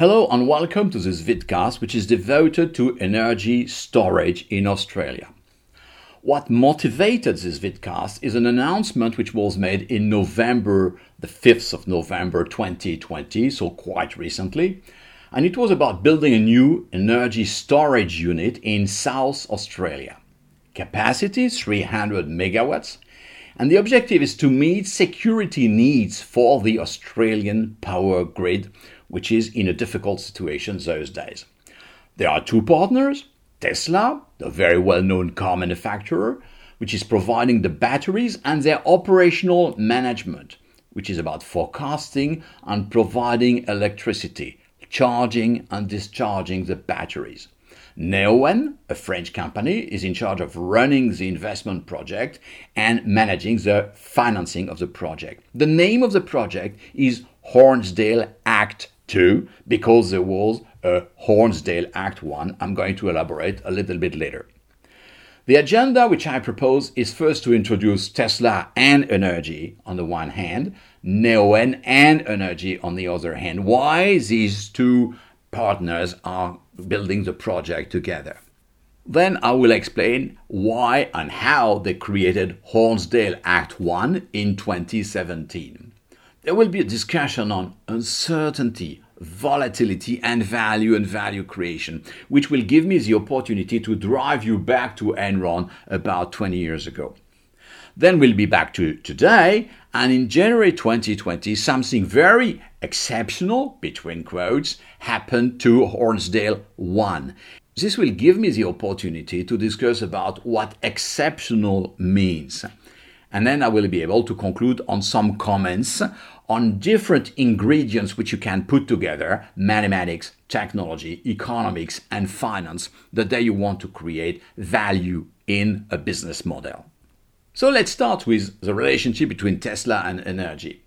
Hello and welcome to this vidcast, which is devoted to energy storage in Australia. What motivated this vidcast is an announcement which was made in November, the 5th of November 2020, so quite recently, and it was about building a new energy storage unit in South Australia. Capacity 300 megawatts, and the objective is to meet security needs for the Australian power grid which is in a difficult situation those days. There are two partners Tesla, the very well known car manufacturer, which is providing the batteries, and their operational management, which is about forecasting and providing electricity, charging and discharging the batteries. Neoen, a French company, is in charge of running the investment project and managing the financing of the project. The name of the project is Hornsdale Act 2 because there was a Hornsdale Act 1. I'm going to elaborate a little bit later. The agenda which I propose is first to introduce Tesla and Energy on the one hand, Neoen and Energy on the other hand. Why these two partners are building the project together. Then I will explain why and how they created Hornsdale Act 1 in 2017. There will be a discussion on uncertainty, volatility, and value and value creation, which will give me the opportunity to drive you back to Enron about 20 years ago. Then we'll be back to today, and in January 2020, something very exceptional, between quotes, happened to Hornsdale 1. This will give me the opportunity to discuss about what exceptional means. And then I will be able to conclude on some comments on different ingredients which you can put together mathematics, technology, economics, and finance the day you want to create value in a business model. So let's start with the relationship between Tesla and energy.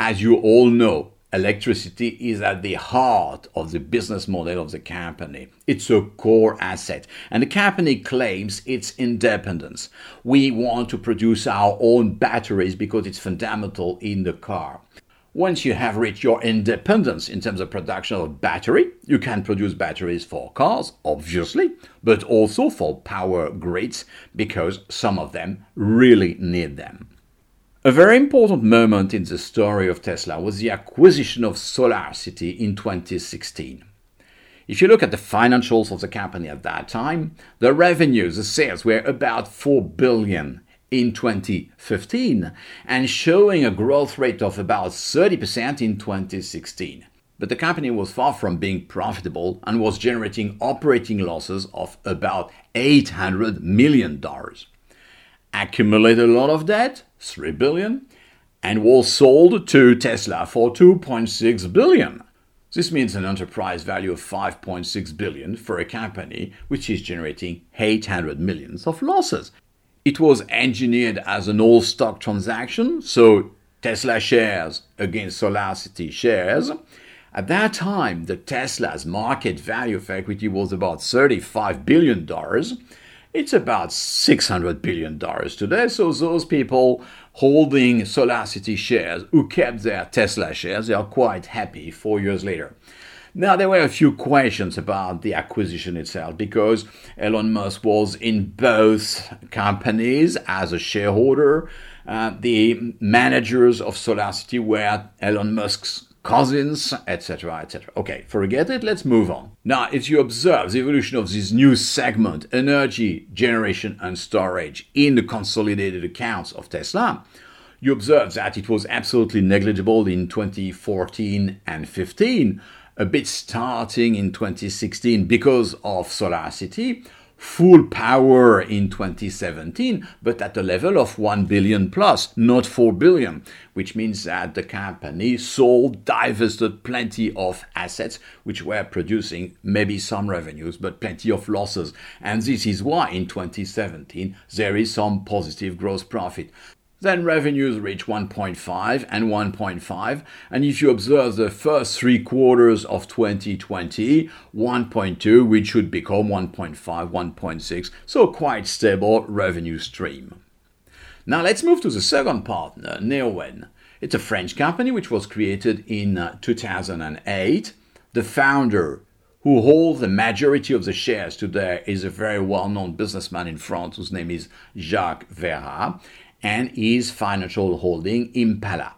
As you all know, electricity is at the heart of the business model of the company. It's a core asset, and the company claims its independence. We want to produce our own batteries because it's fundamental in the car. Once you have reached your independence in terms of production of battery, you can produce batteries for cars, obviously, but also for power grids because some of them really need them. A very important moment in the story of Tesla was the acquisition of SolarCity in 2016. If you look at the financials of the company at that time, the revenues, the sales were about 4 billion in 2015 and showing a growth rate of about 30% in 2016. But the company was far from being profitable and was generating operating losses of about $800 million accumulated a lot of debt, 3 billion, and was sold to Tesla for 2.6 billion. This means an enterprise value of 5.6 billion for a company which is generating 800 millions of losses. It was engineered as an all stock transaction, so Tesla shares against SolarCity shares. At that time, the Tesla's market value of equity was about $35 billion it's about $600 billion today. So those people holding SolarCity shares who kept their Tesla shares, they are quite happy four years later. Now, there were a few questions about the acquisition itself because Elon Musk was in both companies as a shareholder. Uh, the managers of SolarCity were Elon Musk's cousins, etc., etc. Okay, forget it, let's move on. Now, if you observe the evolution of this new segment, energy generation and storage, in the consolidated accounts of Tesla, you observe that it was absolutely negligible in 2014 and 15, a bit starting in 2016 because of SolarCity, full power in 2017, but at a level of 1 billion plus, not 4 billion, which means that the company sold, divested plenty of assets which were producing maybe some revenues, but plenty of losses. And this is why in 2017 there is some positive gross profit. Then revenues reach 1.5 and 1.5. And if you observe the first three quarters of 2020, 1.2, which should become 1.5, 1.6. So quite stable revenue stream. Now let's move to the second partner, Neoen. It's a French company which was created in uh, 2008. The founder, who holds the majority of the shares today, is a very well known businessman in France whose name is Jacques Veyrat, and his financial holding Impala.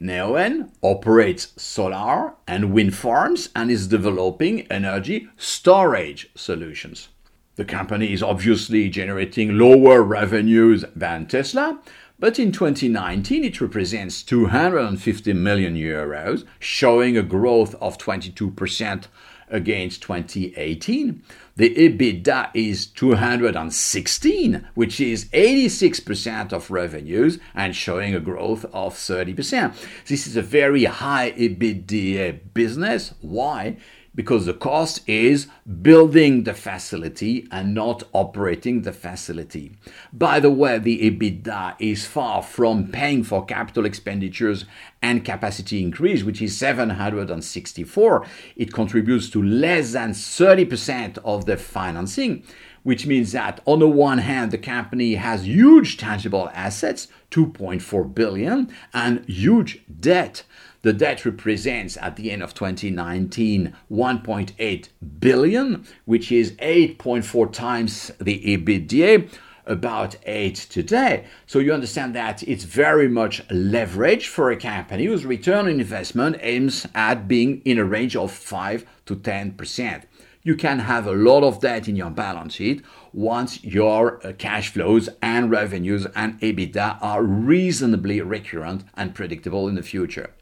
Neoen operates solar and wind farms and is developing energy storage solutions. The company is obviously generating lower revenues than Tesla, but in 2019 it represents 250 million euros, showing a growth of 22% against 2018. The EBITDA is 216, which is 86% of revenues and showing a growth of 30%. This is a very high EBITDA business. Why? Because the cost is building the facility and not operating the facility. By the way, the EBITDA is far from paying for capital expenditures and capacity increase, which is 764. It contributes to less than 30% of the financing, which means that on the one hand, the company has huge tangible assets, 2.4 billion, and huge debt. The debt represents at the end of 2019 1.8 billion, which is 8.4 times the EBITDA, about 8 today. So you understand that it's very much leverage for a company whose return on investment aims at being in a range of 5 to 10%. You can have a lot of debt in your balance sheet once your uh, cash flows and revenues and EBITDA are reasonably recurrent and predictable in the future.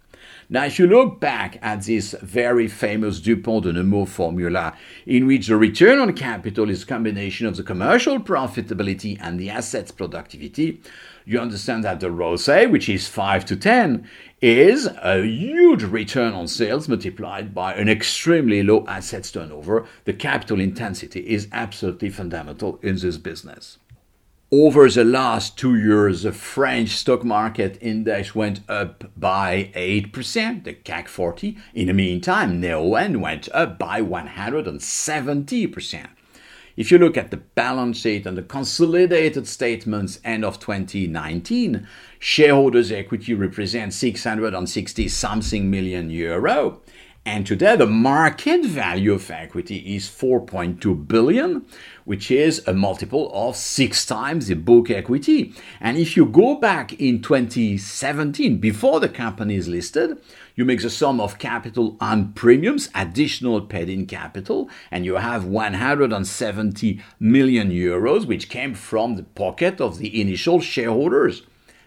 Now, if you look back at this very famous Dupont de Nemours formula, in which the return on capital is a combination of the commercial profitability and the assets productivity, you understand that the ROCE, which is 5 to 10, is a huge return on sales multiplied by an extremely low assets turnover. The capital intensity is absolutely fundamental in this business. Over the last two years, the French stock market index went up by 8%, the CAC 40. In the meantime, Neoen went up by 170%. If you look at the balance sheet and the consolidated statements end of 2019, shareholders' equity represents 660 something million euro. And today the market value of equity is 4.2 billion, which is a multiple of six times the book equity. And if you go back in 2017, before the company is listed, you make the sum of capital and premiums, additional paid in capital, and you have 170 million euros, which came from the pocket of the initial shareholders.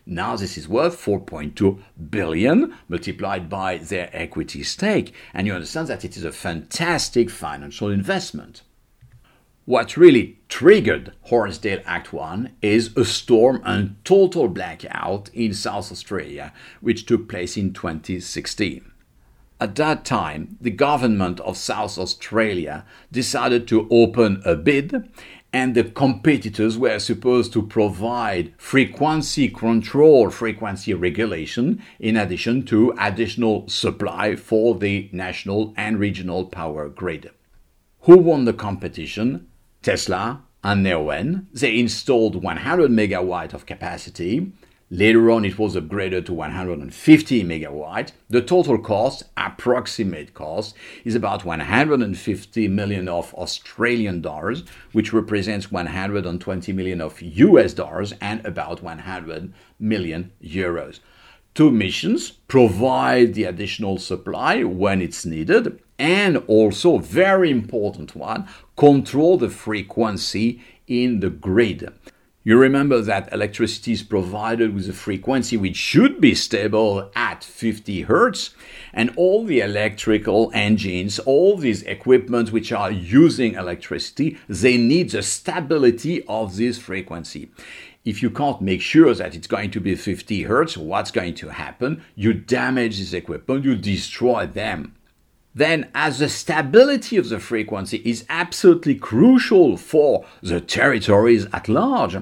Now this is worth 4.2 billion multiplied by their equity stake. And you understand that it is a fantastic financial investment. What really triggered Hornsdale Act 1 is a storm and total blackout in South Australia, which took place in 2016. At that time, the government of South Australia decided to open a bid and the competitors were supposed to provide frequency control, frequency regulation, in addition to additional supply for the national and regional power grid. Who won the competition? Tesla and Neoen. They installed 100 megawatt of capacity Later on, it was upgraded to 150 megawatt. The total cost, approximate cost, is about 150 million of Australian dollars, which represents 120 million of US dollars and about 100 million euros. Two missions provide the additional supply when it's needed, and also, very important one, control the frequency in the grid. You remember that electricity is provided with a frequency which should be stable at 50 hertz, and all the electrical engines, all these equipment which are using electricity, they need the stability of this frequency. If you can't make sure that it's going to be 50 hertz, what's going to happen? You damage this equipment, you destroy them then as the stability of the frequency is absolutely crucial for the territories at large,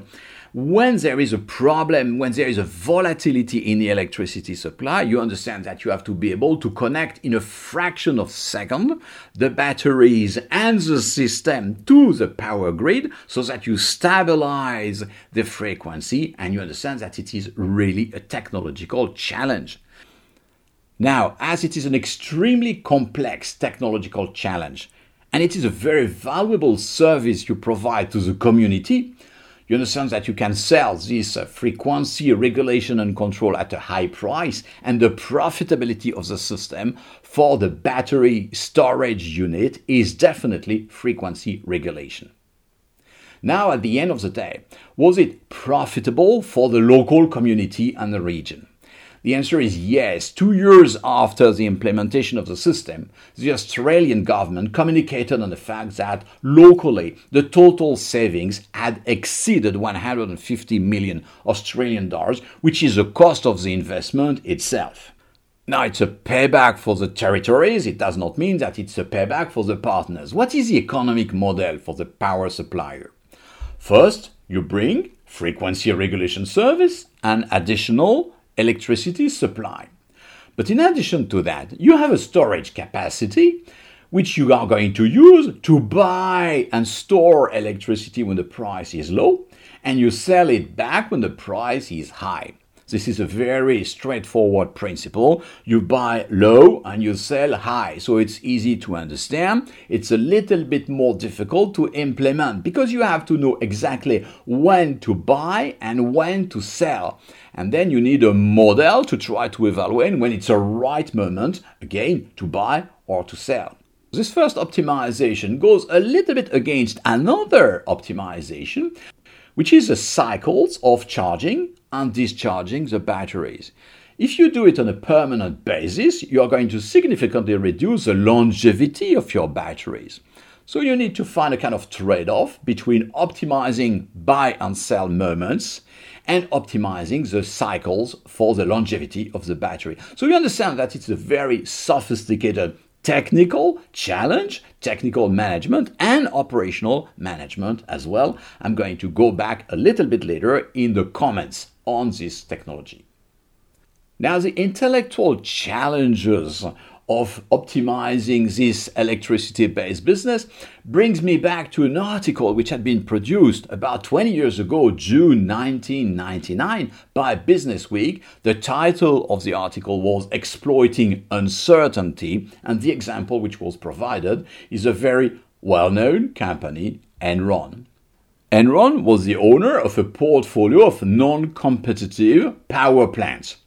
when there is a problem, when there is a volatility in the electricity supply, you understand that you have to be able to connect in a fraction of a second the batteries and the system to the power grid so that you stabilize the frequency and you understand that it is really a technological challenge. Now, as it is an extremely complex technological challenge, and it is a very valuable service you provide to the community, you understand that you can sell this uh, frequency regulation and control at a high price, and the profitability of the system for the battery storage unit is definitely frequency regulation. Now, at the end of the day, was it profitable for the local community and the region? The answer is yes. Two years after the implementation of the system, the Australian government communicated on the fact that locally the total savings had exceeded 150 million Australian dollars, which is the cost of the investment itself. Now, it's a payback for the territories. It does not mean that it's a payback for the partners. What is the economic model for the power supplier? First, you bring frequency regulation service and additional electricity supply. But in addition to that, you have a storage capacity which you are going to use to buy and store electricity when the price is low, and you sell it back when the price is high. This is a very straightforward principle. You buy low and you sell high. So it's easy to understand. It's a little bit more difficult to implement because you have to know exactly when to buy and when to sell. And then you need a model to try to evaluate when it's a right moment, again, to buy or to sell. This first optimization goes a little bit against another optimization, which is the cycles of charging and discharging the batteries. If you do it on a permanent basis, you are going to significantly reduce the longevity of your batteries. So you need to find a kind of trade off between optimizing buy and sell moments and optimizing the cycles for the longevity of the battery. So you understand that it's a very sophisticated technical challenge, technical management, and operational management as well. I'm going to go back a little bit later in the comments on this technology. Now, the intellectual challenges of optimizing this electricity based business brings me back to an article which had been produced about 20 years ago, June 1999, by Business Week. The title of the article was Exploiting Uncertainty, and the example which was provided is a very well known company, Enron. Enron was the owner of a portfolio of non competitive power plants.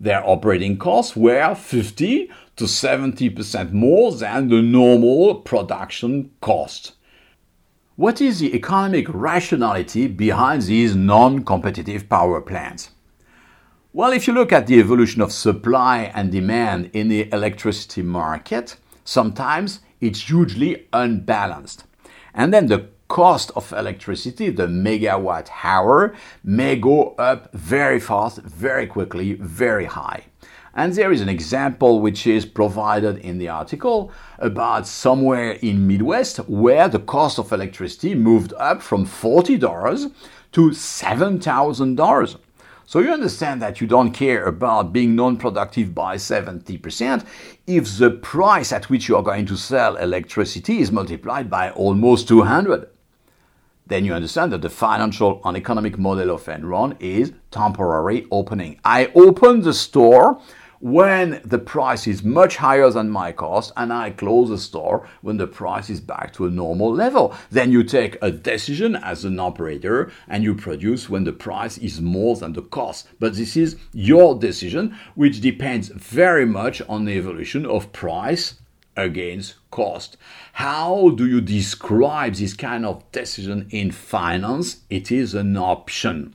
Their operating costs were 50 to 70% more than the normal production cost. What is the economic rationality behind these non competitive power plants? Well, if you look at the evolution of supply and demand in the electricity market, sometimes it's hugely unbalanced. And then the cost of electricity, the megawatt hour, may go up very fast, very quickly, very high. And there is an example which is provided in the article about somewhere in Midwest where the cost of electricity moved up from $40 to $7,000. So you understand that you don't care about being non-productive by 70% if the price at which you are going to sell electricity is multiplied by almost 200 then you understand that the financial and economic model of Enron is temporary opening. I open the store when the price is much higher than my cost and I close the store when the price is back to a normal level. Then you take a decision as an operator and you produce when the price is more than the cost. But this is your decision, which depends very much on the evolution of price against cost. How do you describe this kind of decision in finance? It is an option.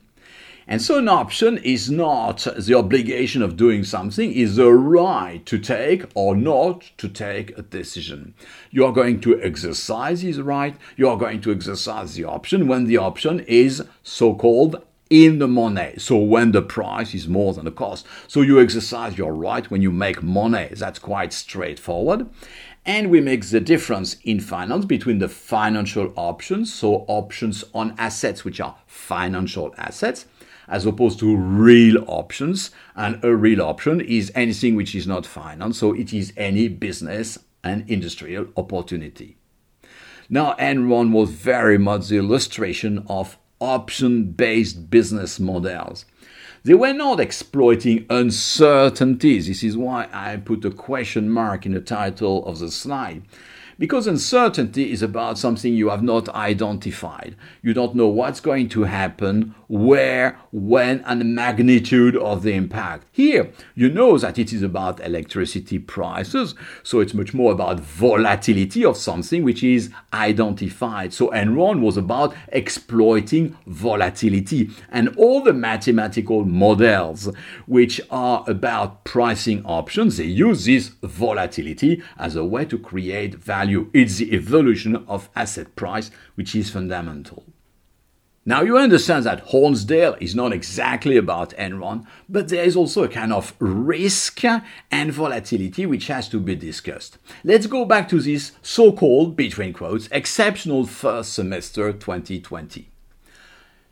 And so an option is not the obligation of doing something, is the right to take or not to take a decision. You are going to exercise this right, you are going to exercise the option when the option is so-called in the money. So when the price is more than the cost. So you exercise your right when you make money. That's quite straightforward. And we make the difference in finance between the financial options, so options on assets which are financial assets, as opposed to real options. And a real option is anything which is not finance, so it is any business and industrial opportunity. Now, Enron was very much the illustration of option based business models. They were not exploiting uncertainties. This is why I put a question mark in the title of the slide. Because uncertainty is about something you have not identified. You don't know what's going to happen, where, when, and the magnitude of the impact. Here, you know that it is about electricity prices, so it's much more about volatility of something which is identified. So Enron was about exploiting volatility and all the mathematical models which are about pricing options, they use this volatility as a way to create value value. It's the evolution of asset price, which is fundamental. Now you understand that Hornsdale is not exactly about Enron, but there is also a kind of risk and volatility which has to be discussed. Let's go back to this so-called, between quotes, exceptional first semester 2020.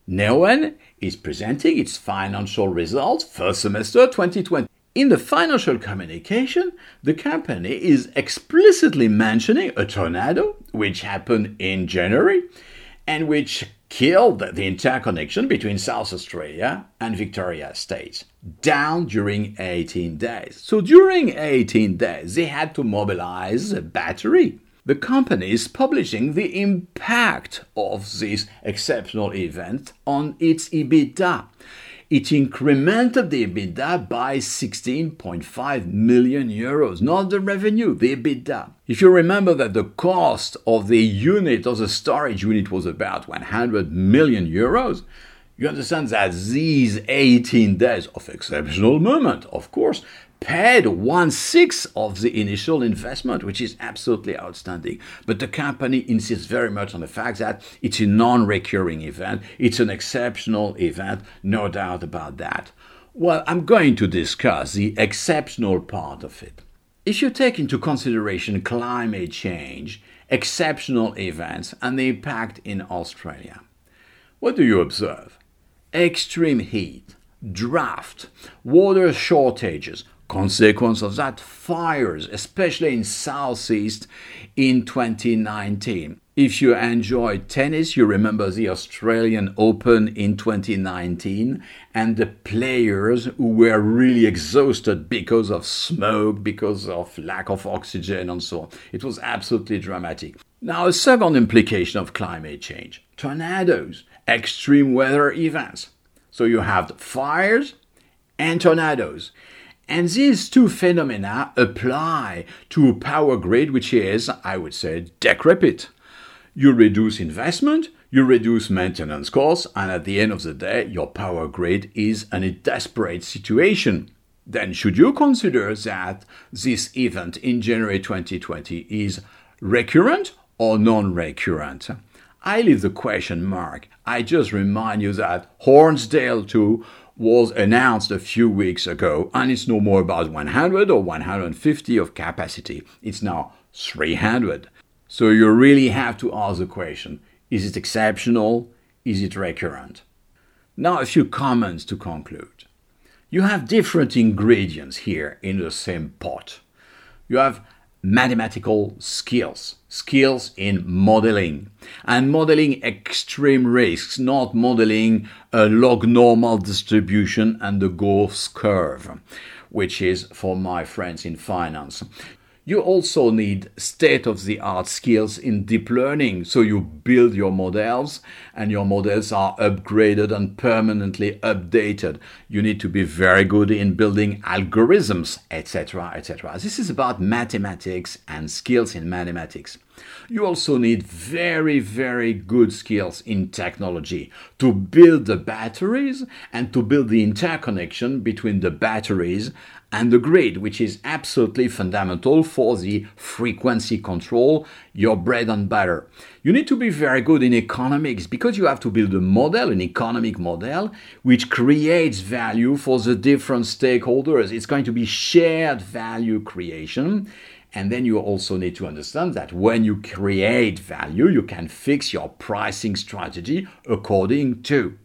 Neoen is presenting its financial results first semester 2020. In the financial communication, the company is explicitly mentioning a tornado which happened in January and which killed the interconnection between South Australia and Victoria States down during 18 days. So during 18 days, they had to mobilize a battery. The company is publishing the impact of this exceptional event on its EBITDA it incremented the EBITDA by 16.5 million euros, not the revenue, the EBITDA. If you remember that the cost of the unit, of the storage unit, was about 100 million euros, you understand that these 18 days of exceptional moment, of course, paid one sixth of the initial investment, which is absolutely outstanding. But the company insists very much on the fact that it's a non recurring event, it's an exceptional event, no doubt about that. Well, I'm going to discuss the exceptional part of it. If you take into consideration climate change, exceptional events, and the impact in Australia, what do you observe? Extreme heat, drought, water shortages, consequence of that, fires, especially in Southeast in 2019. If you enjoy tennis, you remember the Australian Open in 2019 and the players who were really exhausted because of smoke, because of lack of oxygen, and so on. It was absolutely dramatic. Now, a second implication of climate change tornadoes, extreme weather events. So you have fires and tornadoes. And these two phenomena apply to a power grid which is, I would say, decrepit. You reduce investment, you reduce maintenance costs, and at the end of the day, your power grid is in a desperate situation. Then, should you consider that this event in January 2020 is recurrent or non recurrent? I leave the question mark. I just remind you that Hornsdale 2 was announced a few weeks ago, and it's no more about 100 or 150 of capacity. It's now 300. So you really have to ask the question is it exceptional? Is it recurrent? Now, a few comments to conclude. You have different ingredients here in the same pot. You have mathematical skills, skills in modeling, and modeling extreme risks, not modeling a log normal distribution and the Gauss curve, which is for my friends in finance. You also need state of the art skills in deep learning. So you build your models and your models are upgraded and permanently updated. You need to be very good in building algorithms, etc., etc. This is about mathematics and skills in mathematics. You also need very, very good skills in technology to build the batteries and to build the interconnection between the batteries and the grid, which is absolutely fundamental for the frequency control, your bread and butter. You need to be very good in economics because you have to build a model, an economic model, which creates value for the different stakeholders. It's going to be shared value creation. And then you also need to understand that when you create value, you can fix your pricing strategy according to.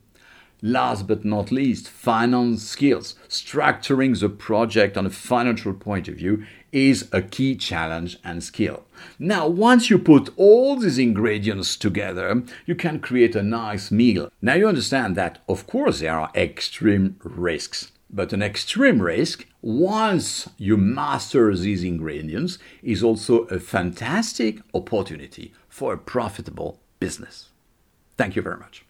Last but not least, finance skills. Structuring the project on a financial point of view is a key challenge and skill. Now, once you put all these ingredients together, you can create a nice meal. Now, you understand that, of course, there are extreme risks. But an extreme risk, once you master these ingredients, is also a fantastic opportunity for a profitable business. Thank you very much.